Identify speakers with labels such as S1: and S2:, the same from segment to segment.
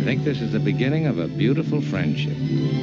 S1: I think this is the beginning of a beautiful friendship.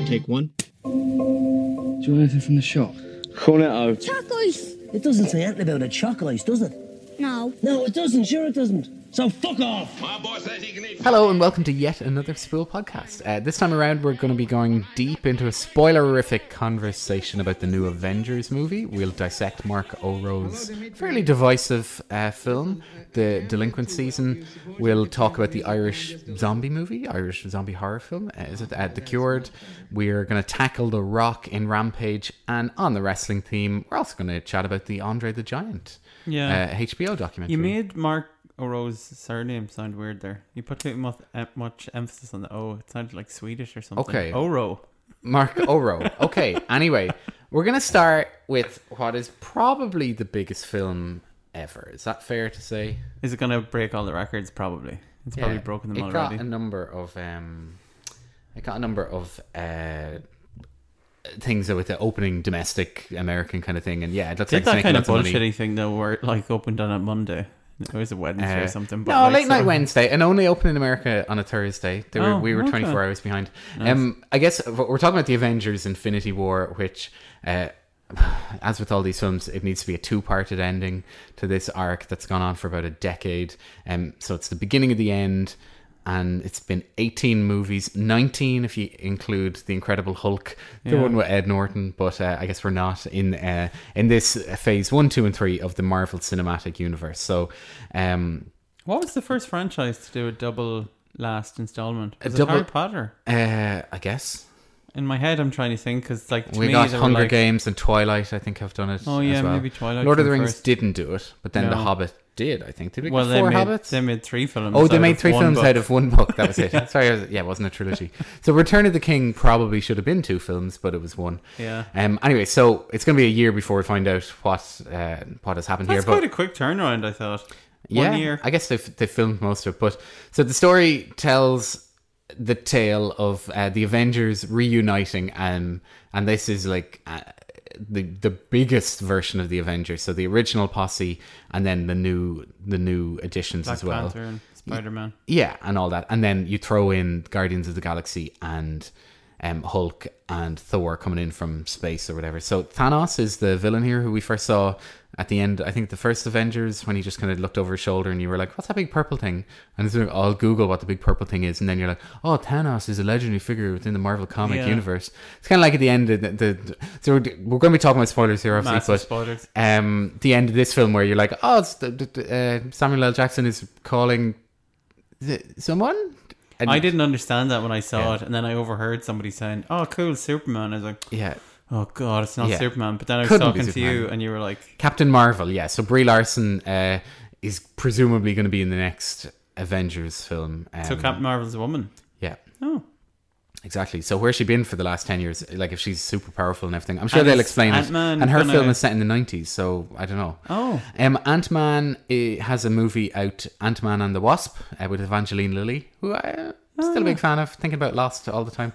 S2: Take one.
S3: Do you want anything from the shop?
S4: Cornetto.
S5: Chocolate.
S6: It doesn't say anything about a chocolate, does it?
S5: No.
S6: No, it doesn't. Sure, it doesn't. So fuck off.
S7: Hello and welcome to yet another Spool podcast. Uh, this time around, we're going to be going deep into a spoilerific conversation about the new Avengers movie. We'll dissect Mark O'Rowe's fairly divisive uh, film, The Delinquent Season. We'll talk about the Irish zombie movie, Irish zombie horror film. Uh, is it uh, The Cured? We're going to tackle The Rock in Rampage, and on the wrestling theme, we're also going to chat about the Andre the Giant.
S8: Yeah.
S7: Uh, HBO documentary.
S8: You made Mark O'Rowe's surname sound weird there. You put too much, much emphasis on the O. It sounded like Swedish or something.
S7: Okay.
S8: Oro.
S7: Mark Oro. Okay, anyway, we're going to start with what is probably the biggest film ever. Is that fair to say?
S8: Is it going to break all the records? Probably. It's probably broken them
S7: it
S8: already.
S7: got a number of um, it got a number of uh, things with the opening domestic American kind of thing, and yeah, it looks
S8: Did
S7: like it's
S8: that kind of
S7: lots money.
S8: thing though, where it like opened on a Monday. It was a Wednesday
S7: Uh,
S8: or something. But
S7: no,
S8: like,
S7: late night Wednesday, and only open in America on a Thursday. They were,
S8: Oh,
S7: we were
S8: okay.
S7: 24 hours behind. Um, I guess we're talking about the Avengers Infinity War, which, uh, as with all these films, it needs to be a two parted ending to this arc that's gone on for about a decade. Um, so it's the beginning of the end. And it's been 18 movies, 19 if you include The Incredible Hulk, the
S8: Yeah.
S7: one with Ed Norton. But uh, I guess we're not in uh, in this phase one, two, and three of the Marvel Cinematic Universe. So, um,
S8: What was the first franchise to do a double last installment? Was it
S7: double-
S8: Harry Potter?
S7: uh, I guess
S8: In my head, I'm trying to think because like to
S7: we
S8: me,
S7: got Hunger
S8: like-
S7: Games and Twilight. I think have done it.
S8: Oh yeah,
S7: well.
S8: maybe Twilight.
S7: Lord of the Rings
S8: first.
S7: didn't do it, but then The Hobbit did. I think did we
S8: Well, they
S7: four
S8: made
S7: Hobbits?
S8: they made three films.
S7: Oh, they made three films
S8: book.
S7: out of one book. That was it. Sorry, was, yeah, it wasn't a trilogy. So Return of the King probably should have been two films, but it was one.
S8: Yeah.
S7: Um. Anyway, so it's going to be a year before we find out what uh, what has happened
S8: That's
S7: here.
S8: quite
S7: But
S8: a quick turnaround, I thought.
S7: yeah,
S8: One year.
S7: I guess they they filmed most of it. But so the story tells the tale of uh, the Avengers reuniting, um, and this is like uh, the the biggest version of the Avengers. So the original posse, and then the new the new additions
S8: Black
S7: as well.
S8: Panther and Spider Man.
S7: Yeah, and all that, and then you throw in Guardians of the Galaxy and um, Hulk and Thor coming in from space or whatever. So Thanos is the villain here, who we first saw at the end. I think the first Avengers when he just kind of looked over his shoulder and you were like, "What's that big purple thing?" And like, I'll Google what the big purple thing is, and then you're like, "Oh, Thanos is a legendary figure within the Marvel comic
S8: Yeah.
S7: universe." It's kind of like at the end of the. the so we're, we're going to be talking about spoilers here, obviously,
S8: Massive
S7: but
S8: spoilers.
S7: um, the end of this film where you're like, oh, the, the, uh, Samuel L. Jackson is calling someone. And
S8: I didn't understand that when I saw
S7: Yeah.
S8: it, and then I overheard somebody saying, "Oh, cool, Superman." I was like,
S7: Yeah,
S8: "Oh God, it's not
S7: Yeah.
S8: Superman." But then I was
S7: Couldn't
S8: talking to you, and you were like,
S7: Captain Marvel. Yeah, so Brie Larson uh, is presumably going to be in the next Avengers film. Um,
S8: "So Captain Marvel's a woman."
S7: Yeah,
S8: Oh,
S7: exactly. So where's she been for the last ten years? Like, if she's super powerful and everything, I'm sure
S8: And
S7: they'll explain it.
S8: Ant-Man
S7: And her
S8: gonna-
S7: film is set in the '90s, so I don't know.
S8: oh,
S7: Um, Ant Man has a movie out, Ant Man and the Wasp, uh, with Evangeline Lilly, who I, I'm still a big fan of. Thinking about Lost all the time.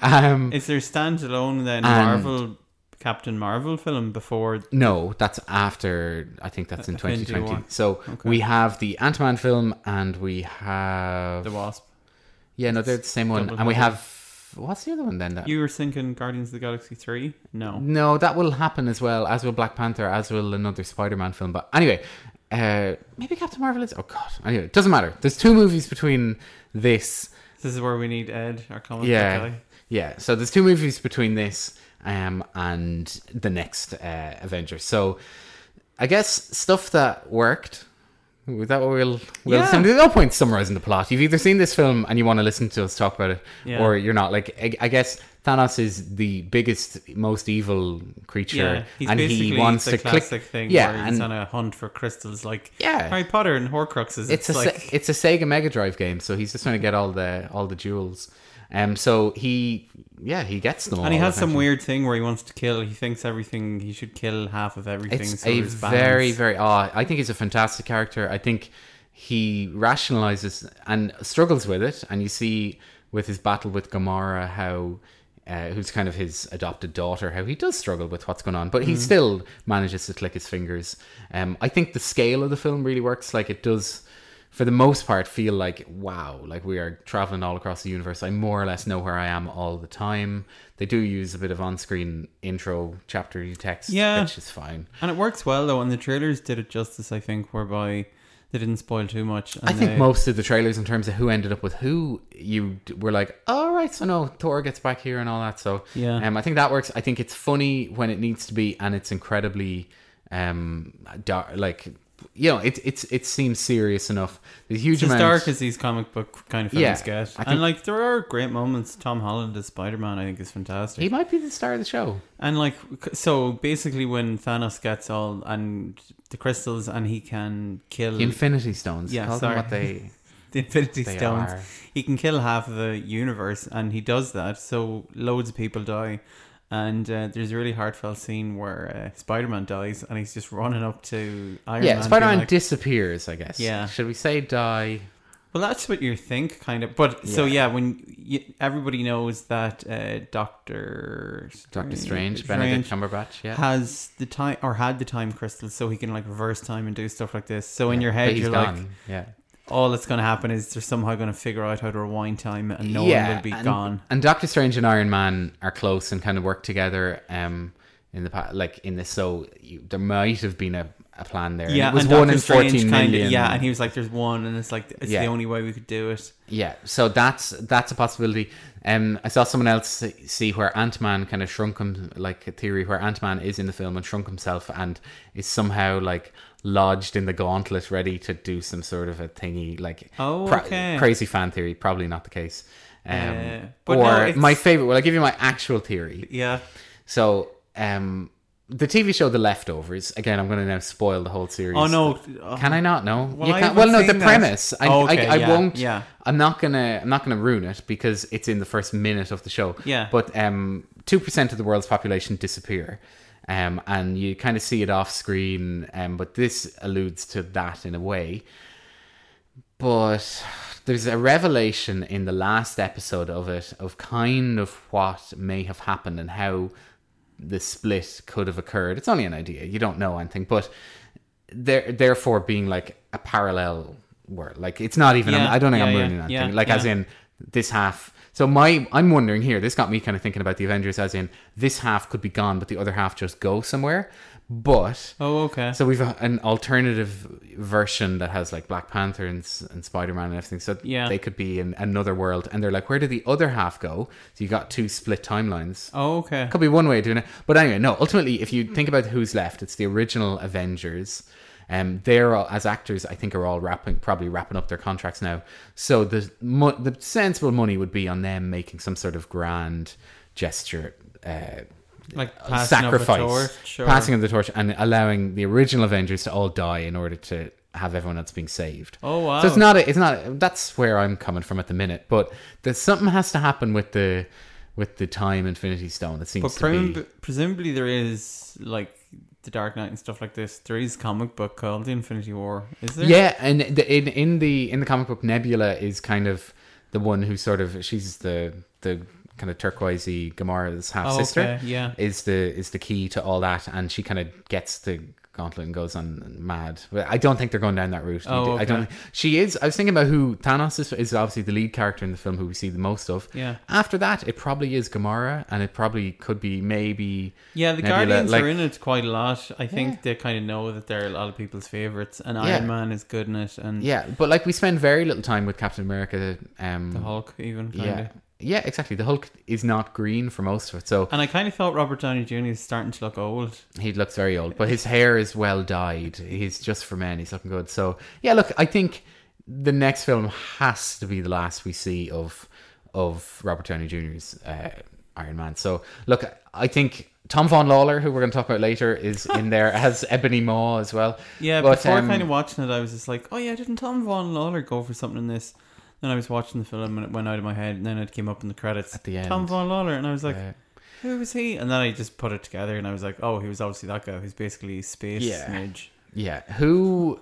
S7: Um,
S8: is there standalone then Marvel Captain Marvel film before?
S7: No, that's after. I think that's in 2020.
S8: War.
S7: So we have the Ant Man film, and we have
S8: The Wasp.
S7: yeah, no, they're the same one, and we have what's the other one then? That
S8: You were thinking Guardians of the Galaxy three? No.
S7: no, that will happen as well, as will Black Panther, as will another Spider Man film. But anyway, uh, maybe Captain Marvel is. Oh God, anyway, it doesn't matter. There's two movies between this.
S8: This is where we need Ed, our comic
S7: Yeah,
S8: guy.
S7: yeah. So there's two movies between this um and the next uh, Avengers. So I guess stuff that worked. Is that what we'll we'll
S8: Yeah.
S7: There's no point summarizing the plot. You've either seen this film and you want to listen to us talk about it,
S8: Yeah.
S7: or you're not. Like I, I guess Thanos is the biggest, most evil creature,
S8: Yeah, he's
S7: and he wants
S8: the
S7: to
S8: classic
S7: click.
S8: thing
S7: yeah,
S8: where he's
S7: and
S8: on a hunt for crystals, like
S7: Yeah.
S8: Harry Potter and Horcruxes.
S7: it's
S8: It's,
S7: a
S8: like
S7: it's a Sega Mega Drive game, so he's just trying to get all the all the jewels. Um, so he yeah he gets them
S8: and he has some weird thing where he wants to kill. He thinks everything he should kill half of everything.
S7: It's
S8: so
S7: a very, very. Oh, I think he's a fantastic character. I think he rationalizes and struggles with it, and you see with his battle with Gamora how. Uh, who's kind of his adopted daughter? How he does struggle with what's going on, but he still manages to click his fingers. Um, I think the scale of the film really works. Like it does for the most part, feel like wow, like we are traveling all across the universe. I more or less know where I am all the time. They do use a bit of on-screen intro chapter text,
S8: Yeah.
S7: which is fine.
S8: And it works well though, and the trailers did it justice, I think, whereby they didn't spoil too much.
S7: I think
S8: they-
S7: most of the trailers, in terms of who ended up with who, you were like, all right, so no, Thor gets back here and all that. So
S8: Yeah.
S7: um, I think that works. I think it's funny when it needs to be, and it's incredibly, um, dark, like you know, it it's it seems serious enough. The huge
S8: It's as dark as these comic book kind of films
S7: Yeah,
S8: get.
S7: Think-
S8: and like there are great moments. Tom Holland as Spider Man, I think, is fantastic.
S7: he might be the star of the show.
S8: And like, so basically, when Thanos gets all and the crystals, and he can kill
S7: The Infinity Stones.
S8: Yeah,
S7: them
S8: sorry.
S7: what they
S8: the Infinity
S7: they
S8: Stones,
S7: are.
S8: he can kill half of the universe, and he does that. So loads of people die, and uh, there's a really heartfelt scene where uh, Spider Man dies, and he's just running up to Iron
S7: Yeah,
S8: Man.
S7: Spider Man
S8: like,
S7: disappears. I guess.
S8: Yeah.
S7: Should we say die?
S8: Well, that's what you think, kind of. But so
S7: Yeah.
S8: yeah, when you, everybody knows that uh, Doctor
S7: Doctor Strange, Benedict Cumberbatch. Yeah.
S8: has the time or had the time crystals, so he can like reverse time and do stuff like this. So in
S7: Yeah,
S8: your
S7: but
S8: head,
S7: he's
S8: you're
S7: gone.
S8: like,
S7: yeah.
S8: All that's going to happen is they're somehow going to figure out how to rewind time, and no
S7: yeah,
S8: one will be
S7: and,
S8: gone.
S7: And Doctor Strange and Iron Man are close and kind of work together. Um, in the pa- like in this, so you, there might have been a, a plan there. And
S8: Yeah,
S7: it was
S8: and
S7: one
S8: Doctor
S7: in
S8: Strange
S7: fourteen
S8: kinda-
S7: million.
S8: Yeah, and he was like, "There's one," and it's like it's
S7: Yeah.
S8: the only way we could do it.
S7: Yeah, so that's that's a possibility. Um, I saw someone else see- see where Ant Man kind of shrunk him, like a theory where Ant Man is in the film and shrunk himself and is somehow like lodged in the gauntlet, ready to do some sort of a thingy. Like,
S8: Oh,
S7: pra-
S8: okay.
S7: crazy fan theory, probably not the case. Um,
S8: Uh, but
S7: or
S8: no,
S7: my favorite. Well, I give you my actual theory.
S8: Yeah,
S7: So, um, the TV show The Leftovers. Again, I'm going to now spoil the whole series.
S8: Oh, no. Oh.
S7: Can I not? No.
S8: Well,
S7: you can't. Well, no. The
S8: that.
S7: premise. I,
S8: Oh, okay,
S7: I, I
S8: yeah,
S7: won't.
S8: yeah.
S7: I'm not gonna. I'm not gonna ruin it because it's in the first minute of the show.
S8: Yeah.
S7: But um, two percent of the world's population disappear. Um, and you kind of see it off screen. Um, but this alludes to that in a way. But there's a revelation in the last episode of it of kind of what may have happened and how the split could have occurred. It's only an idea. You don't know anything, but there therefore being like a parallel world. Like it's not even.
S8: Yeah,
S7: I don't think
S8: yeah,
S7: I'm
S8: yeah,
S7: ruining anything.
S8: yeah,
S7: like as in this half. So my I'm wondering here. This got me kind of thinking about the Avengers. As in this half could be gone, but the other half just go somewhere. But
S8: Oh, okay.
S7: so we've a- an alternative version that has like Black Panther and, and Spider Man and everything. So
S8: Yeah.
S7: they could be in another world, and they're like, where did the other half go? So you got two split timelines.
S8: oh, okay.
S7: Could be one way of doing it. But anyway, no. Ultimately, if you think about who's left, it's the original Avengers. Um, they're all, as actors, I think, are all wrapping, probably wrapping up their contracts now. So the mo- the sensible money would be on them making some sort of grand gesture, uh,
S8: Like passing of a
S7: sacrifice,
S8: torch, or-
S7: passing of the torch, and allowing the original Avengers to all die in order to have everyone else being saved.
S8: Oh, wow.
S7: So it's not. A, it's not. That's where I'm coming from at the minute. But there's something has to happen with the with the time Infinity Stone. It seems
S8: But
S7: to
S8: presum-
S7: be.
S8: presumably there is like the Dark Knight and stuff like this. There is a comic book called the Infinity War. Is there?
S7: Yeah, and the, in in the in the comic book, Nebula is kind of the one who sort of she's the the kind of turquoisey Gamora's half
S8: Oh,
S7: sister.
S8: okay, yeah.
S7: is the is the key to all that, and she kind of gets the gauntlet and goes on mad. But I don't think they're going down that route.
S8: Oh,
S7: I don't. She is. I was thinking about who Thanos is. Is obviously the lead character in the film who we see the most of.
S8: Yeah.
S7: After that, it probably is Gamora, and it probably could be maybe.
S8: Yeah, the
S7: Nebula,
S8: Guardians
S7: like-
S8: are in it quite a lot. I think they kind of know that they're a lot of people's favorites, and
S7: Yeah.
S8: Iron Man is good in it, and
S7: Yeah, but like we spend very little time with Captain America. Um,
S8: the Hulk even
S7: Yeah.
S8: of.
S7: Yeah, exactly. The Hulk is not green for most of it, so
S8: And I kind of thought Robert Downey Jr. is starting to look old.
S7: he looks very old. But his hair is well dyed. He's just for men. He's looking good. So yeah, look, I think the next film has to be the last we see of of Robert Downey Jr.'s uh, Iron Man. So look, I think Tom Vaughan-Lawlor, who we're going to talk about later, is in there as Ebony Maw as well.
S8: Yeah,
S7: But,
S8: before
S7: um,
S8: kind of watching it, I was just like, oh yeah, didn't Tom Vaughan-Lawlor go for something in this? Then I was watching the film and it went out of my head, and then it came up in the credits
S7: At the end.
S8: Tom. Vaughan-Lawlor, and I was like,
S7: Uh,
S8: who was he? And then I just put it together, and I was like, oh, he was obviously that guy who's basically space
S7: Yeah.
S8: Nidge.
S7: Yeah. Who?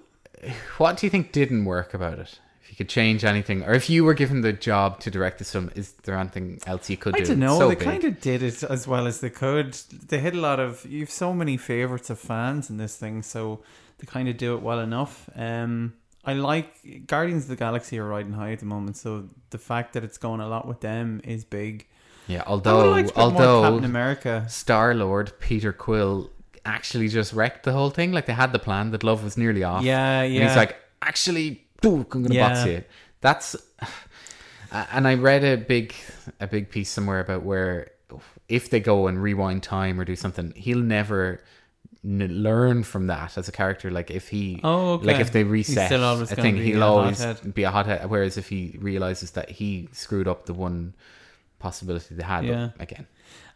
S7: What do you think didn't work about it? If you could change anything, or if you were given the job to direct this film, is there anything else you could
S8: I
S7: do?
S8: don't know.
S7: So
S8: they
S7: big.
S8: kind of did it as well as they could. They hit a lot of. You've so many favorites of fans in this thing, so they kind of do it well enough. Um, I like Guardians of the Galaxy are riding high at the moment, so the fact that it's going a lot with them is big.
S7: Yeah, although
S8: like to put more
S7: although
S8: Captain America.
S7: Star Lord Peter Quill actually just wrecked the whole thing. Like they had the plan that love was nearly off.
S8: Yeah, yeah.
S7: And he's like, actually, I'm gonna box
S8: Yeah.
S7: you. That's. And I read a big a big piece somewhere about where if they go and rewind time or do something, he'll never n- learn from that as a character. Like if he,
S8: Oh, okay.
S7: like if they reset a thing, he'll always
S8: hothead.
S7: be a hothead. Whereas if he realizes that he screwed up the one possibility they had,
S8: Yeah.
S7: again,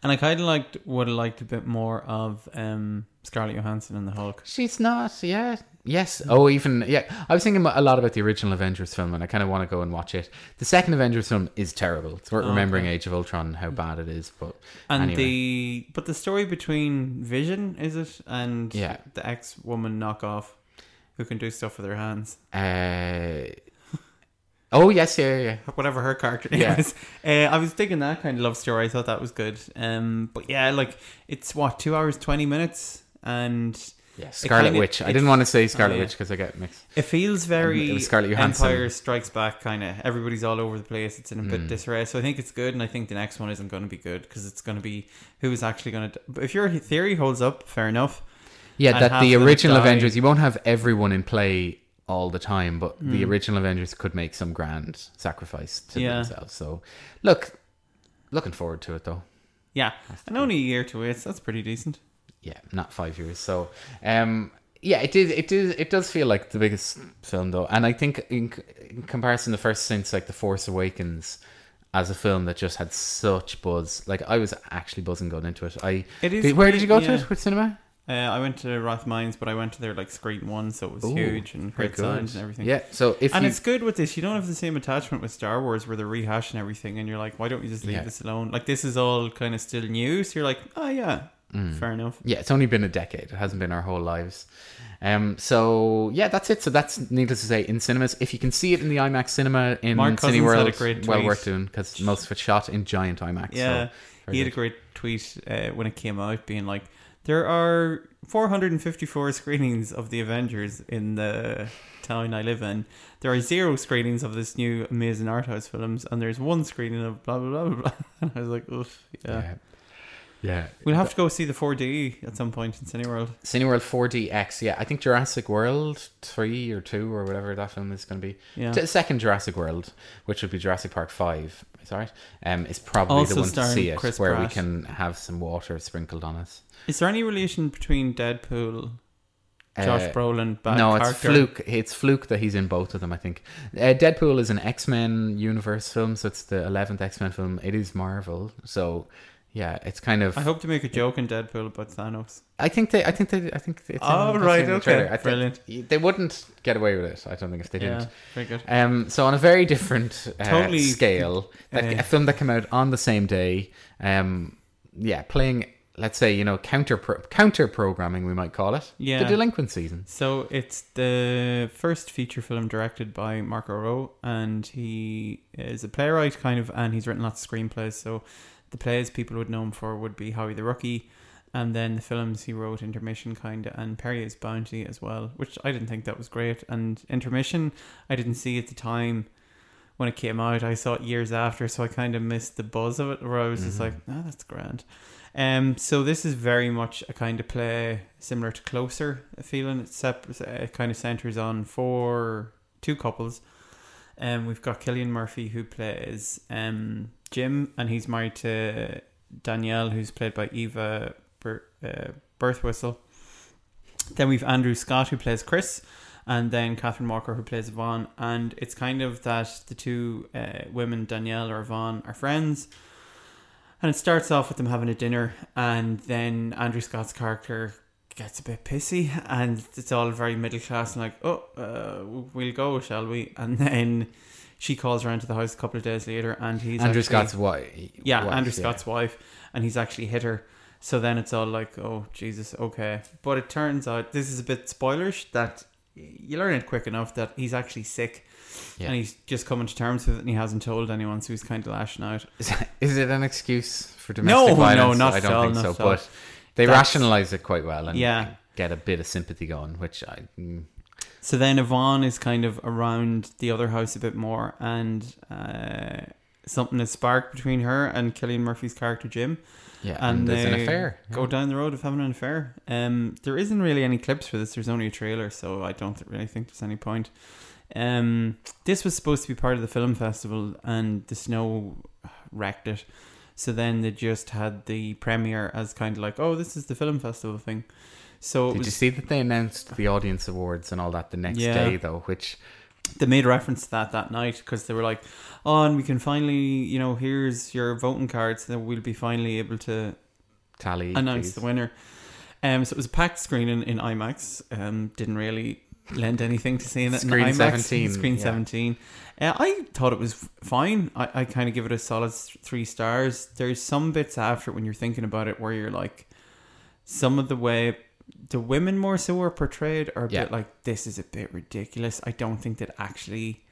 S8: And I kind of liked would have liked a bit more of um, Scarlett Johansson and the Hulk.
S7: She's not, yeah. Yes. Oh, even, yeah. I was thinking a lot about the original Avengers film and I kind of want to go and watch it. The second Avengers film is terrible. It's worth
S8: Oh,
S7: remembering
S8: okay.
S7: Age of Ultron, how bad it is. But
S8: And
S7: anyway.
S8: the but the story between Vision is it and
S7: Yeah.
S8: the ex woman knockoff who can do stuff with her hands.
S7: Uh, oh, yes, yeah, yeah,
S8: whatever her character name
S7: Yeah.
S8: is. Uh, I was digging that kind of love story. I thought that was good. Um, but yeah, like it's what two hours twenty minutes, and
S7: Yeah, Scarlet
S8: kinda-
S7: Witch. I didn't want to say Scarlet
S8: yeah.
S7: Witch because I get mixed.
S8: it feels very
S7: it was Scarlett Johansson.
S8: Empire Strikes Back kind of. Everybody's all over the place. It's in a
S7: Mm.
S8: bit disarray. So I think it's good, and I think the next one isn't going to be good because it's going to be who is actually going to. But if your theory holds up, fair enough.
S7: Yeah, that the original
S8: die.
S7: Avengers, you won't have everyone in play all the time, but the
S8: Hmm.
S7: original Avengers could make some grand sacrifice to
S8: Yeah.
S7: themselves. So, look, looking forward to it though.
S8: Yeah, and only a year to wait. So that's pretty decent.
S7: Yeah, not five years. So, um, yeah, it did. It did. It does feel like the biggest film, though, and I think in, in comparison, the first since like the Force Awakens, as a film that just had such buzz. Like I was actually buzzing going into it. I
S8: It is
S7: where did you go to it with cinema?
S8: Uh, I went to Rathmines, but I went to their like screen one, so it was
S7: Ooh,
S8: huge and great signs and everything.
S7: Yeah. So if
S8: and
S7: you,
S8: it's good with this. You don't have the same attachment with Star Wars where they're rehashing everything, and you're like, why don't you just leave
S7: Yeah.
S8: this alone? Like this is all kind of still new, so you're like, oh yeah,
S7: Mm.
S8: fair enough.
S7: yeah, it's only been a decade. It hasn't been our whole lives. Um, so yeah, that's it. So that's needless to say in cinemas. If you can see it in the IMAX cinema in
S8: Mark Cousins had
S7: World,
S8: a great
S7: well worth doing because most of it's shot in giant IMAX.
S8: Yeah,
S7: so
S8: he had a great tweet uh, when it came out, being like, there are 454 screenings of the Avengers in the town I live in. There are zero screenings of this new amazing art house films, and there's one screening of blah blah blah blah. blah. And I was like, oof, yeah.
S7: yeah. Yeah,
S8: We'll have to go see the 4D at some point in Cineworld.
S7: Cineworld 4DX. Yeah, I think Jurassic World three or two or whatever that film is going to be.
S8: Yeah.
S7: T- second Jurassic World, which would be Jurassic Park five. Is that right? Um, is probably
S8: Also
S7: the one to see it
S8: Chris
S7: where we can have some water sprinkled on us.
S8: Is there any relation between Deadpool, Josh
S7: Uh,
S8: Brolin, bad
S7: no, it's fluke. It's fluke that he's in both of them. I think uh, Deadpool is an X Men universe film, so it's the eleventh X Men film. It is Marvel, so yeah, it's kind of.
S8: I hope to make a joke in Deadpool about Thanos.
S7: I think they. I think they. I think it's.
S8: Oh, right, okay.
S7: I think
S8: brilliant.
S7: They wouldn't get away with it. I don't think if they didn't.
S8: Very good.
S7: Um, so on a very different uh,
S8: Totally,
S7: scale, that,
S8: uh,
S7: a film that came out on the same day, um, yeah, playing let's say you know counter counter programming we might call it,
S8: Yeah.
S7: the Delinquent season.
S8: So it's the first feature film directed by Mark O'Rowe, and he is a playwright, kind of, and he's written lots of screenplays. So the plays people would know him for would be Howie the Rookie, and then the films he wrote Intermission, kind of, and Perrier's Bounty as well, which I didn't think that was great. And Intermission, I didn't see at the time when it came out. I saw it years after, so I kind of missed the buzz of it. Where I was just like, "Ah, that's grand." Um, so this is very much a kind of play similar to Closer, feeling. It's sep- it kind of centers on four, two couples. Um, we've got Cillian Murphy who plays um Jim, and he's married to Danielle, who's played by Eva Ber- uh, Birthistle. Then we've Andrew Scott who plays Chris, and then Catherine Walker who plays Yvonne. And it's kind of that the two uh, women, Danielle or Yvonne, are friends. And it starts off with them having a dinner, and then Andrew Scott's character gets a bit pissy, and it's all very middle class and like, oh, uh, we'll go, shall we? And then she calls around to the house a couple of days later, and he's
S7: Andrew
S8: actually-
S7: Scott's wife.
S8: yeah,
S7: wife,
S8: Andrew Scott's wife, and he's actually hit her. So then it's all like, oh Jesus, okay. But it turns out this is a bit spoilerish that you learn it quick enough that he's actually sick,
S7: Yeah.
S8: and he's just coming to terms with it, and he hasn't told anyone, so he's kind of lashing out.
S7: Is, is it an excuse for
S8: No,
S7: domestic
S8: no,
S7: violence?
S8: not
S7: I
S8: at
S7: don't
S8: all,
S7: think
S8: not
S7: so.
S8: at all.
S7: But they rationalize it quite well and
S8: Yeah.
S7: get a bit of sympathy going, which I. mm,
S8: So then Yvonne is kind of around the other house a bit more, and uh, something is sparked between her and Cillian Murphy's character Jim.
S7: Yeah,
S8: and,
S7: and, there's an affair.
S8: Go down the road of having an affair. Um, there isn't really any clips for this. There's only a trailer, so I don't really think there's any point. Um, this was supposed to be part of the film festival, and the snow wrecked it. So then they just had the premiere as kind of like, oh, this is the film festival thing. So
S7: Did
S8: was,
S7: you see that they announced the audience awards and all that the next
S8: Yeah.
S7: day though? Which
S8: they made reference to that that night because they were like, oh, and we can finally, you know, here's your voting cards, then we'll be finally able to
S7: tally
S8: announce
S7: please.
S8: the winner. Um, so it was a packed screening in IMAX. Um, didn't really lend anything to seeing it
S7: Screen
S8: in IMAX.
S7: 17,
S8: Screen
S7: yeah.
S8: seventeen. Uh, I thought it was fine. I, I kind of give it a solid th- three stars. There's some bits after it when you're thinking about it where you're like, some of the way the women more so are portrayed are a
S7: Yeah.
S8: bit like this is a bit ridiculous. I don't think they'd actually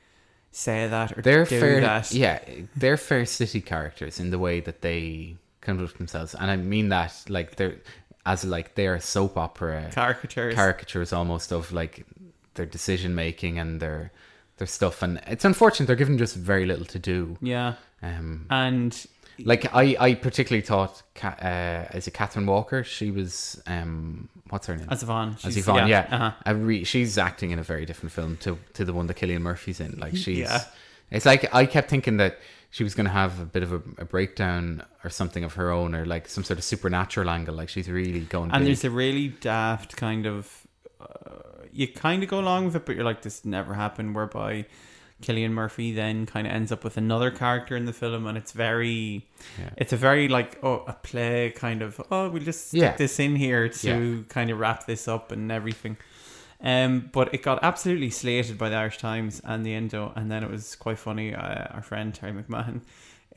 S8: say that or
S7: They're
S8: do
S7: fair,
S8: that.
S7: yeah, they're fair city characters in the way that they conduct themselves, and I mean that like they're as like they're soap opera
S8: Caricatures.
S7: caricatures almost of like their decision making and their their stuff, and it's unfortunate they're given just very little to do.
S8: yeah,
S7: Um,
S8: and
S7: like I, I particularly thought, uh, is it Catherine Walker? She was, um, what's her name?
S8: as Yvonne,
S7: As Yvonne, yeah.
S8: uh-huh.
S7: Re- she's acting in a very different film to to the one that Cillian Murphy's in. Like she's,
S8: Yeah.
S7: it's like I kept thinking that she was going to have a bit of a, a breakdown or something of her own, or like some sort of supernatural angle. Like she's really going.
S8: and
S7: big.
S8: there's a really daft kind of uh, you kind of go along with it but you're like this never happened whereby Cillian Murphy then kind of ends up with another character in the film and it's very
S7: Yeah.
S8: it's a very like oh a play kind of oh we'll just stick
S7: Yeah.
S8: this in here to kind of wrap this up and everything um, but it got absolutely slated by the Irish Times and the Indo, and then it was quite funny. Uh, our friend Terry McMahon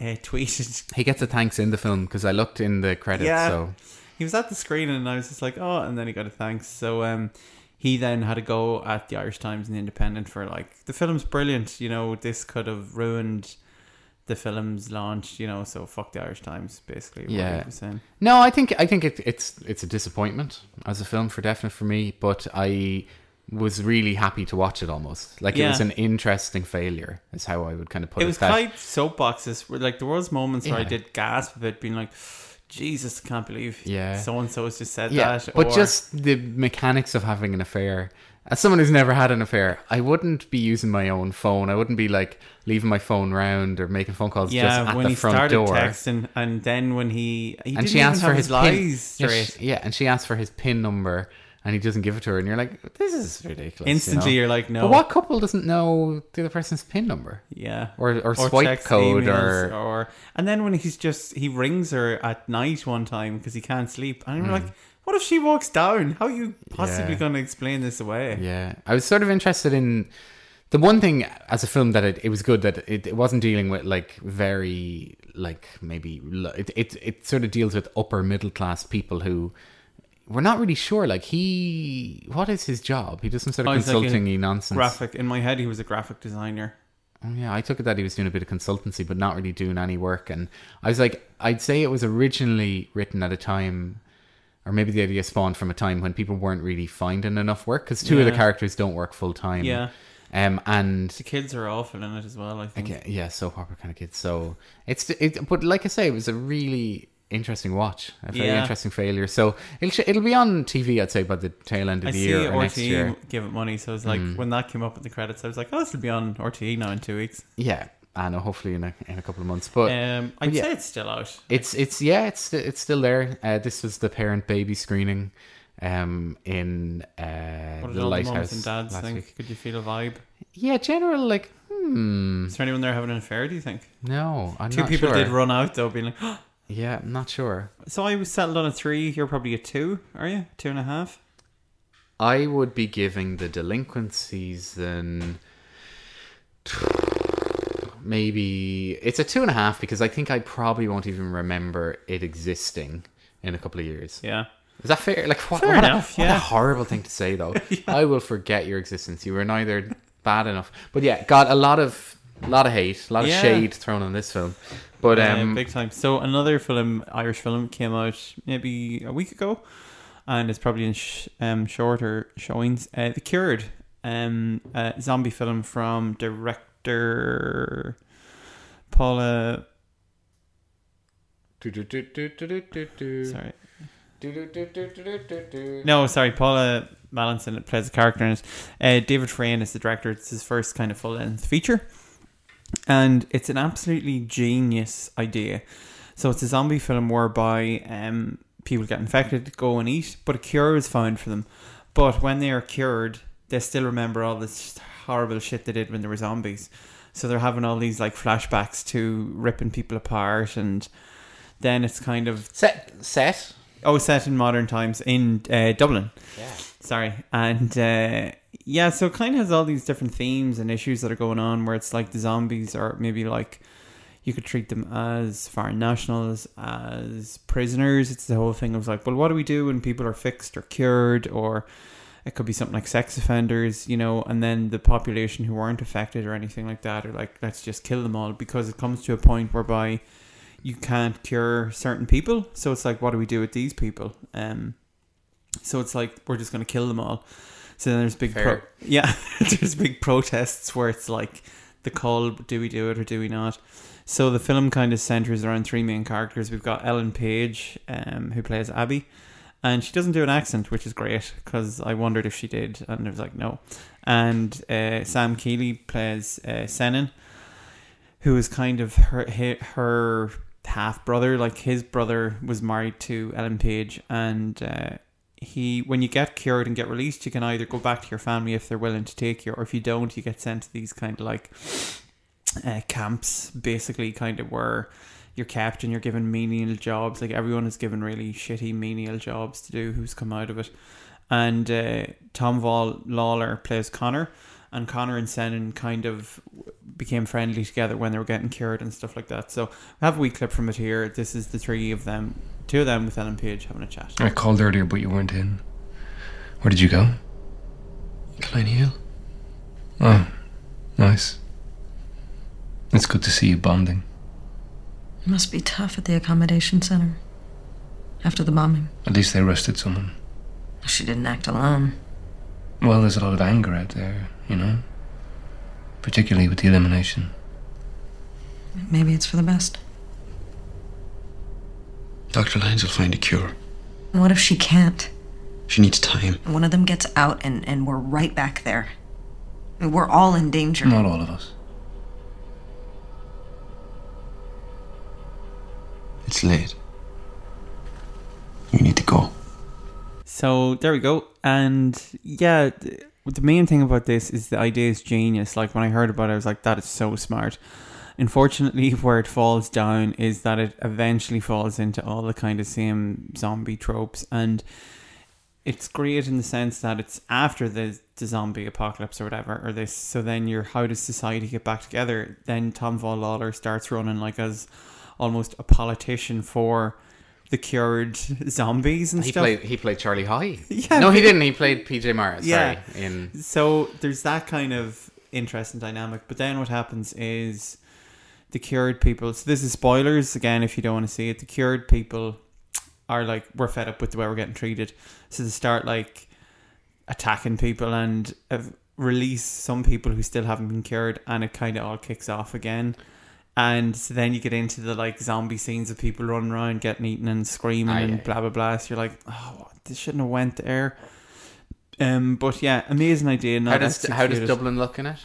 S8: uh, tweeted
S7: he gets a thanks in the film because I looked in the credits.
S8: Yeah.
S7: So
S8: he was at the screen and I was just like, oh, and then he got a thanks. So um, he then had a go at the Irish Times and the Independent for like the film's brilliant. You know, this could have ruined the film's launch. You know, so fuck the Irish Times, basically.
S7: Yeah.
S8: he was saying.
S7: no, I think I think it, it's it's a disappointment as a film for definite for me, but I was really happy to watch it almost like it was an interesting failure is how I would kind of put
S8: It
S7: it.
S8: was quite soapboxes. Like there was moments where I did gasp a bit, being like, Jesus, I can't believe
S7: Yeah.
S8: so and so has just said
S7: yeah,
S8: that.
S7: but
S8: or-
S7: just the mechanics of having an affair. As someone who's never had an affair, I wouldn't be using my own phone. I wouldn't be like leaving my phone round or making phone calls just
S8: yeah,
S7: at
S8: when
S7: the
S8: he
S7: front
S8: started
S7: door.
S8: texting, and then when he he
S7: and
S8: didn't
S7: she asked for
S8: his
S7: his pin. Yeah, she- yeah, and she asked for his pin number, and he doesn't give it to her. And you're like, this is ridiculous. you
S8: Instantly,
S7: know?
S8: you're like, no.
S7: But what couple doesn't know the other person's pin number?
S8: Yeah.
S7: Or- or swipe code or-
S8: or and then when he's just he rings her at night one time because he can't sleep and I'm hmm. like, what if she walks down? How are you possibly
S7: Yeah.
S8: going to explain this away?
S7: Yeah, I was sort of interested in the one thing as a film that it, it was good that it, it wasn't dealing with like very like maybe it, it it sort of deals with upper middle class people who we're not really sure like he what is his job he does some sort of
S8: Oh, he's like
S7: consulting nonsense
S8: Graphic in my head, he was a graphic designer.
S7: Oh, yeah, I took it that he was doing a bit of consultancy, but not really doing any work. And I was like, I'd say it was originally written at a time, or maybe the idea spawned from a time when people weren't really finding enough work because two of the characters don't work full time.
S8: Yeah.
S7: Um, and
S8: The kids are awful in it as well. I think.
S7: okay, yeah, soap opera kind of kids. So it's it, but like I say, it was a really interesting watch, a very
S8: Yeah.
S7: interesting failure. So it'll sh- it'll be on TV, I'd say, by the tail end of
S8: I
S7: the year or next year.
S8: give it money, so it's like
S7: Mm.
S8: when that came up in the credits, I was like, "Oh, this will be on RTE now in two weeks."
S7: Yeah, I know. Hopefully in a in a couple of months, but.
S8: Um, I'd
S7: yeah.
S8: say it's still out.
S7: It's it's yeah, it's it's still there. Uh, this was the parent baby screening, um, in uh,
S8: What did
S7: the
S8: all the
S7: lighthouse.
S8: and dads
S7: last
S8: think?
S7: week.
S8: Could you feel a vibe?
S7: Yeah, general like hmm.
S8: Is there anyone there having an affair? Do you think?
S7: No, I'm
S8: Two people
S7: sure.
S8: did run out though, being like,
S7: Yeah, I'm not sure.
S8: So I was settled on a three. You're probably a two, are you? Two and a half.
S7: I would be giving the delinquent season maybe it's a two and a half because I think I probably won't even remember it existing in a couple of years.
S8: Yeah.
S7: Is that fair? Like, what,
S8: Fair
S7: what
S8: enough,
S7: A, what
S8: yeah.
S7: a horrible thing to say, though. I will forget your existence. You were neither bad enough, but yeah, got a lot of, lot of hate, a lot of
S8: Yeah.
S7: shade thrown on this film. But
S8: Yeah,
S7: um,
S8: big time. So another film, Irish film, came out maybe a week ago, and it's probably in sh- um, shorter showings. Uh, the Cured. um, a zombie film from director Paula. Sorry. No, sorry, Paula Malcomson plays a character in it. Uh, David Freyne is the director. It's his first kind of full length feature. And it's an absolutely genius idea. So it's a zombie film whereby um, people get infected, go and eat, but a cure is found for them. But when they are cured, they still remember all this horrible shit they did when they were zombies. So they're having all these like flashbacks to ripping people apart, and then it's kind of
S7: Set. Set.
S8: oh set in modern times in uh, Dublin.
S7: Yeah.
S8: Sorry, and uh, yeah, so kind of has all these different themes and issues that are going on where it's like the zombies are maybe like you could treat them as foreign nationals, as prisoners. It's the whole thing of like, well, what do we do when people are fixed or cured, or it could be something like sex offenders, you know, and then the population who aren't affected or anything like that are like, let's just kill them all because it comes to a point whereby you can't cure certain people. So it's like, what do we do with these people? Um, so it's like we're just going to kill them all. So then there's big pro- yeah, there's big protests where it's like the call: do we do it or do we not? So the film kind of centers around three main characters. We've got Ellen Page, um, who plays Abby, and she doesn't do an accent, which is great because I wondered if she did, and it was like, no. And uh, Sam Keeley plays uh, Senan, who is kind of her her, her half brother. Like his brother was married to Ellen Page, and uh, he when you get cured and get released, you can either go back to your family if they're willing to take you, or if you don't, you get sent to these kind of like uh, camps, basically, kind of where you're kept and you're given menial jobs. Like everyone is given really shitty menial jobs to do who's come out of it. And uh, Tom Vaughan-Lawlor plays Connor, and Connor and Senan kind of became friendly together when they were getting cured and stuff like that. So we have a wee clip from it here. This is the three of them, two of them with Ellen Page having a chat.
S2: I called earlier, but you weren't in. Where did you go? Klein Hill. Oh, nice. It's good to see you bonding.
S4: It must be tough at the accommodation center. After the bombing.
S2: At least they arrested someone.
S4: She didn't act alone.
S2: Well, there's a lot of anger out there, you know? Particularly with the elimination.
S4: Maybe it's for the best.
S5: Dr. Lyons will find a cure.
S4: What if she can't?
S5: She needs time.
S4: One of them gets out and, and we're right back there. I mean, We're all in danger.
S2: Not all of us.
S5: It's late.
S8: So there we go. And yeah, the main thing about this is the idea is genius. Like when I heard about it, I was like, that is so smart. Unfortunately, where it falls down is that it eventually falls into all the kind of same zombie tropes. And it's great in the sense that it's after the, the zombie apocalypse or whatever, or this. So then you're, how does society get back together? Then Tom Vaughan-Lawlor starts running like as almost a politician for the cured zombies and
S7: He
S8: stuff.
S7: played. He played Charlie Haughey.
S8: Yeah,
S7: no, he didn't. He played PJ Mara.
S8: Yeah.
S7: Sorry. In
S8: So there's that kind of interesting dynamic. But then what happens is the cured people. So this is spoilers again if you don't want to see it. The cured people are like we're fed up with the way we're getting treated, so they start like attacking people and uh, release some people who still haven't been cured, and it kind of all kicks off again. And so then you get into the like zombie scenes of people running around, getting eaten and screaming
S7: Aye,
S8: and
S7: aye.
S8: blah blah blah. So you're like, oh, this shouldn't have went there. Um, but yeah, amazing idea.
S7: How does how does. Dublin look in it?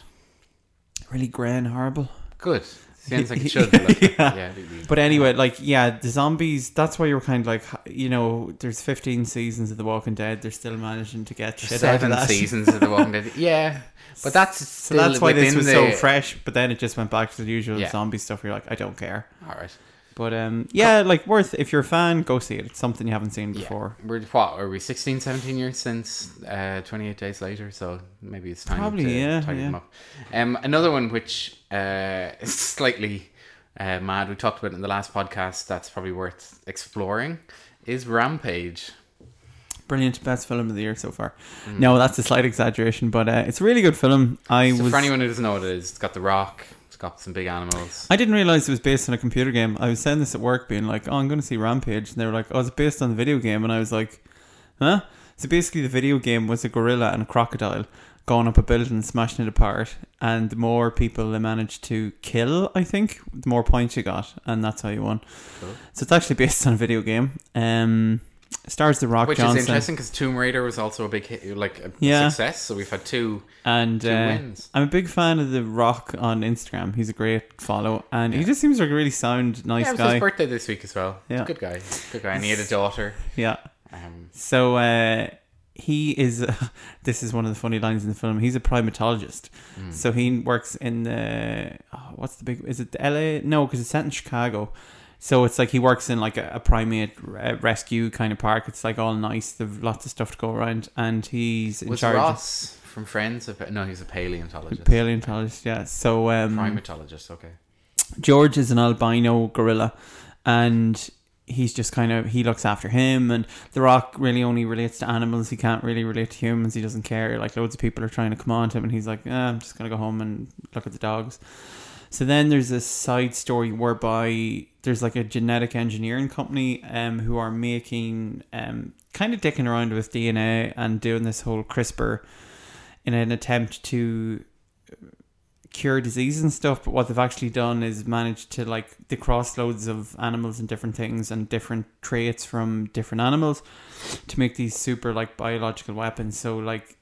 S8: really grey and horrible?
S7: Good. Seems like it should look.
S8: Yeah.
S7: yeah. really.
S8: But anyway, like yeah, the zombies. That's why you were kind of like, you know, there's 15 seasons of The Walking Dead. They're still managing to get shit out of
S7: Seven
S8: that.
S7: seasons of The Walking Dead. Yeah, but that's
S8: So that's why this was
S7: the,
S8: so fresh. But then it just went back to the usual
S7: Yeah.
S8: zombie stuff. Where you're like, I don't care.
S7: All right.
S8: But um, yeah, like worth if you're a fan, go see it. It's something you haven't seen before.
S7: We're what are we 16, 17 years since uh, 28 days later, so maybe it's time
S8: Probably,
S7: to
S8: yeah, yeah.
S7: them up. Um, another one which uh, is slightly uh, mad. We talked about it in the last podcast. That's probably worth exploring. Is Rampage?
S8: Brilliant, best film of the year so far. No, that's a slight exaggeration, but uh, it's a really good film. I
S7: So
S8: was.
S7: for anyone who doesn't know what it is, it's got The Rock. It's got some big animals.
S8: I didn't realize it was based on a computer game. I was saying this at work, being like, "Oh, I'm going to see Rampage," and they were like, "Oh, it's based on the video game," and I was like, "Huh?" So basically, the video game was a gorilla and a crocodile going up a building and smashing it apart. And the more people they managed to kill, I think, the more points you got, and that's how you won. So it's actually based on a video game. Um, stars The Rock
S7: Which
S8: Johnson.
S7: is interesting because Tomb Raider was also a big hit, like a
S8: Yeah.
S7: success. So we've had two.
S8: And
S7: Two
S8: uh,
S7: wins.
S8: I'm a big fan of The Rock on Instagram. He's a great follow, and he just seems like a really sound, nice
S7: yeah, it was
S8: guy.
S7: his birthday this week as well.
S8: Yeah.
S7: good guy, good guy. And he had a daughter.
S8: Yeah.
S7: Um,
S8: So uh, he is. this is one of the funny lines in the film. He's a primatologist.
S7: Hmm.
S8: So he works in the. Oh, what's the big? Is it the LA? No, because it's set in Chicago. So it's like he works in like a, a primate uh, rescue kind of park. It's like all nice. There's lots of stuff to go around, and he's in
S7: was
S8: charge.
S7: Ross from Friends? A, no, he's a paleontologist.
S8: Paleontologist, yeah. So um,
S7: Primatologist. Okay.
S8: George is an albino gorilla, and he's just kind of he looks after him. And The Rock really only relates to animals. He can't really relate to humans. He doesn't care. Like loads of people are trying to come on to him, and he's like, eh, I'm just gonna go home and look at the dogs. So then there's a side story whereby there's like a genetic engineering company um, who are making um, kind of dicking around with DNA and doing this whole CRISPR in an attempt to cure disease and stuff, but what they've actually done is managed to like the crossloads of animals and different things and different traits from different animals to make these super like biological weapons. So like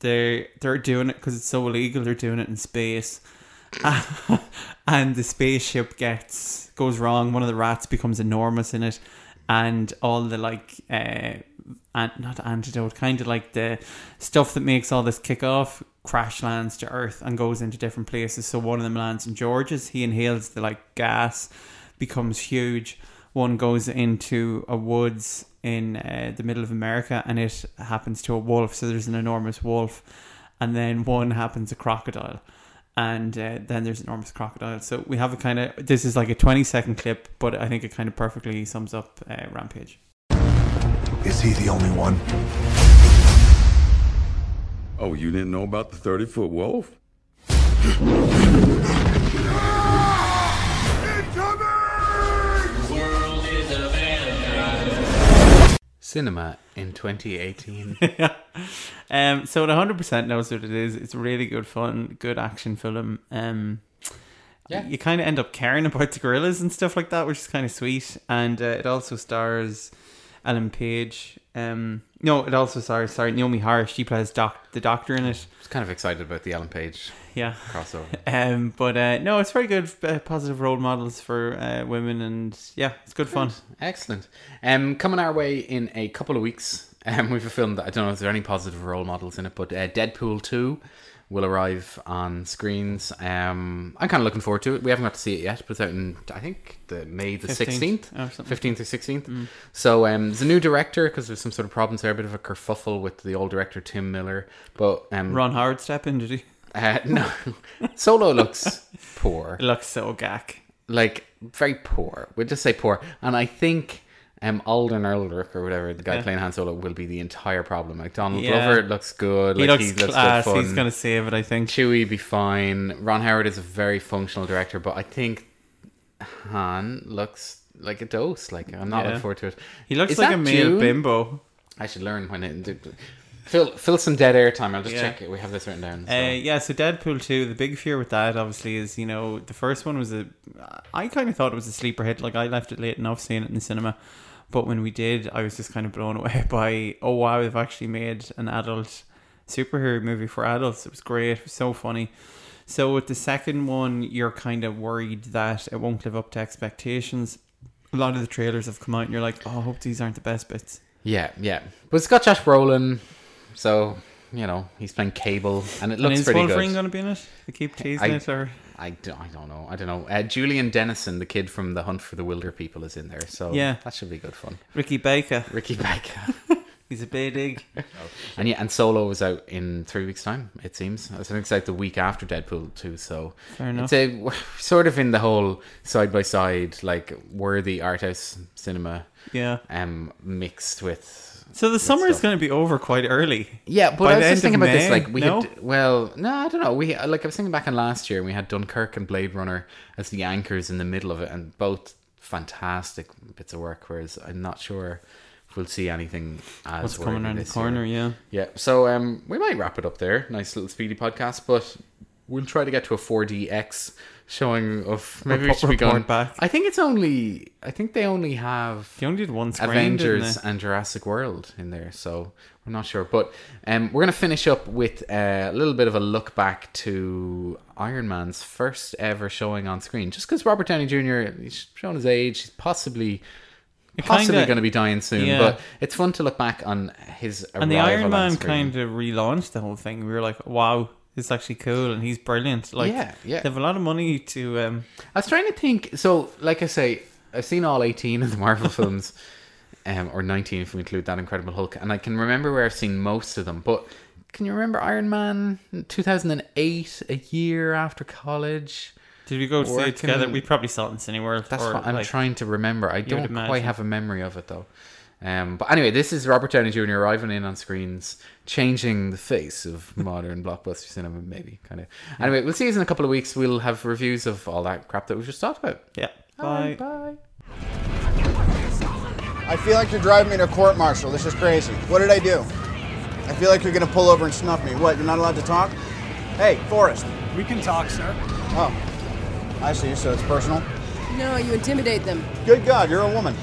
S8: they they're doing it because it's so illegal. They're doing it in space, and the spaceship gets goes wrong. One of the rats becomes enormous in it, and all the like. Uh, and not antidote, kind of like the stuff that makes all this kick off crash lands to Earth and goes into different places. So one of them lands in George's. He inhales the like gas, becomes huge. One goes into a woods in uh, the middle of America, and it happens to a wolf. So there's an enormous wolf, and then one happens a crocodile. And uh, then there's enormous crocodile. So we have a kind of this is like a 20 second clip, but I think it kind of perfectly sums up uh, Rampage.
S9: Is he the only one?
S10: Oh, you didn't know about the 30 foot wolf?
S7: Cinema in 2018.
S8: um, so it 100% knows what it is. It's really good fun, good action film. Um,
S7: Yeah.
S8: You kind of end up caring about the gorillas and stuff like that, which is kind of sweet. And uh, it also stars Ellen Page. Um, no, it also sorry, sorry, Naomie Harris. She plays doc- the doctor in it.
S7: I was kind of excited about the Ellen Page
S8: Yeah.
S7: crossover.
S8: Um, but uh, no, it's very good. Uh, positive role models for uh, women, and yeah, it's good fun.
S7: Excellent. Um, coming our way in a couple of weeks, um, we've a film that I don't know if there are any positive role models in it, but uh, Deadpool 2 will arrive on screens. Um, I'm kind of looking forward to it. We haven't got to see it yet, but it's out in, I think, the May the 16th.
S8: or something.
S7: 15th or 16th. So um, there's a new director because there's some sort of problems there, a bit of a kerfuffle with the old director, Tim Miller. But um,
S8: Ron Howard step in, did he?
S7: uh, no, Solo looks poor
S8: It looks so gack.
S7: like very poor. We'll just say poor. And I think um Alden Ehrlich or whatever the guy
S8: Yeah.
S7: playing Han Solo will be the entire problem. Like Donald
S8: Yeah.
S7: Glover looks good.
S8: He
S7: like,
S8: looks,
S7: good
S8: class.
S7: fun.
S8: He's gonna save it, I think.
S7: Chewie be fine. Ron Howard is a very functional director, but I think Han looks like a dose. Like I'm not
S8: Yeah.
S7: looking forward to it.
S8: He looks
S7: Is
S8: like a male
S7: June?
S8: bimbo.
S7: I should learn when it. Fill, fill some dead air time. I'll just
S8: Yeah.
S7: check it. We have this written down. so.
S8: Uh, yeah, so Deadpool 2, the big fear with that obviously is, you know, the first one was a. I kind of thought it was a sleeper hit. Like, I left it late enough seeing it in the cinema. But when we did, I was just kind of blown away by, oh wow, they've actually made an adult superhero movie for adults. It was great. It was so funny. So with the second one, you're kind of worried that it won't live up to expectations. A lot of the trailers have come out and you're like, oh, I hope these aren't the best bits.
S7: Yeah, yeah. But it's got Josh Brolin, so you know he's playing Cable, and it
S8: And
S7: looks
S8: is
S7: pretty
S8: Wolverine
S7: good.
S8: going to be in it? They keep teasing
S7: I-
S8: it, or
S7: I, do, I don't know. I don't know. Uh, Julian Dennison, the kid from The Hunt for the Wilderpeople, is in there, so
S8: Yeah.
S7: that should be good fun.
S8: Ricky Baker.
S7: Ricky Baker,
S8: He's a big dig.
S7: and yeah, and Solo is out in three weeks' time. It seems. I think it's like the week after Deadpool two. So
S8: Fair enough.
S7: it's a sort of in the whole side by side, like worthy art house cinema,
S8: Yeah.
S7: um, mixed with
S8: So the summer is going to be over quite early.
S7: Yeah, but
S8: By
S7: I was just thinking about this. Like we
S8: no?
S7: had, well, no, I don't know. We like I was thinking back on last year, and we had Dunkirk and Blade Runner as the anchors in the middle of it, and both fantastic bits of work. Whereas I'm not sure if we'll see anything as
S8: What's coming around the
S7: this year.
S8: corner, yeah.
S7: Yeah. So um, we might wrap it up there. Nice little speedy podcast, but we'll try to get to a 4DX showing of maybe we should be going
S8: back.
S7: I think it's only. I think they only have.
S8: They only did one screen,
S7: Avengers and Jurassic World in there, so I'm not sure. But um, we're gonna finish up with uh, a little bit of a look back to Iron Man's first ever showing on screen. Just because Robert Downey Jr. he's shown his age, he's possibly.
S8: It
S7: Possibly
S8: kinda-
S7: going to be dying soon,
S8: yeah.
S7: but it's fun to look back on his arrival
S8: And the Iron
S7: on
S8: Man kind of relaunched the whole thing. We were like, wow, it's actually cool and he's brilliant. Like,
S7: Yeah, yeah.
S8: They have a lot of money to. Um,
S7: I was trying to think. So, like I say, I've seen all 18 of the Marvel films, um, or 19 if we include that Incredible Hulk, and I can remember where I've seen most of them. But can you remember Iron Man 2008, a year after college?
S8: did we go see it together? We probably saw it in Cineworld.
S7: That's what I'm
S8: like,
S7: trying to remember. I don't quite have a memory of it though. Um, but anyway, this is Robert Downey Jr. arriving in on screens, changing the face of modern blockbuster cinema, maybe kind of. Anyway, we'll see you in a couple of weeks. We'll have reviews of all that crap that we've just talked about.
S8: Yeah.
S7: Bye.
S8: Bye.
S7: Bye.
S11: I feel like you're driving me to court martial. This is crazy. What did I do? I feel like you're gonna pull over and snuff me. What? You're not allowed to talk? Hey, Forrest.
S12: We can talk, sir.
S11: Oh, I see. So it's personal.
S13: No, you intimidate them.
S11: Good God, you're a woman.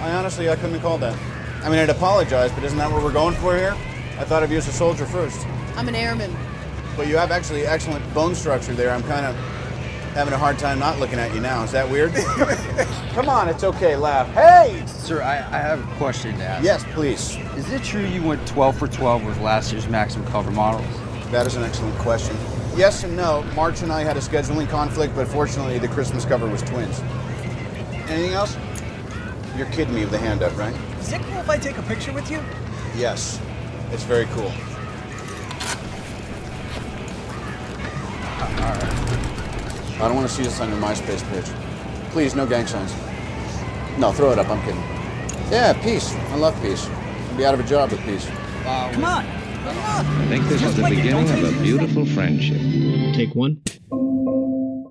S11: I honestly, I couldn't have called that. I mean, I'd apologize, but isn't that what we're going for here? I thought of you as a soldier first.
S13: I'm an airman.
S11: But you have actually excellent bone structure there. I'm kind of having a hard time not looking at you now. Is that weird? Come on, it's okay. Laugh. Hey!
S3: Sir, I, I have a question to ask.
S11: Yes, please.
S3: Is it true you went 12 for 12 with last year's Maxim cover models?
S11: That is an excellent question. Yes and no. March and I had a scheduling conflict, but fortunately the Christmas cover was twins. Anything else? You're kidding me with the hand up, right?
S12: Is it cool if I take a picture with you?
S11: Yes. It's very cool. I don't want to see this on your MySpace page. Please, no gang signs. No, throw it up. I'm kidding. Yeah, peace. I love peace. I'll be out of a job with peace.
S12: Come on.
S1: I think this is the beginning of a beautiful friendship.
S3: Take one.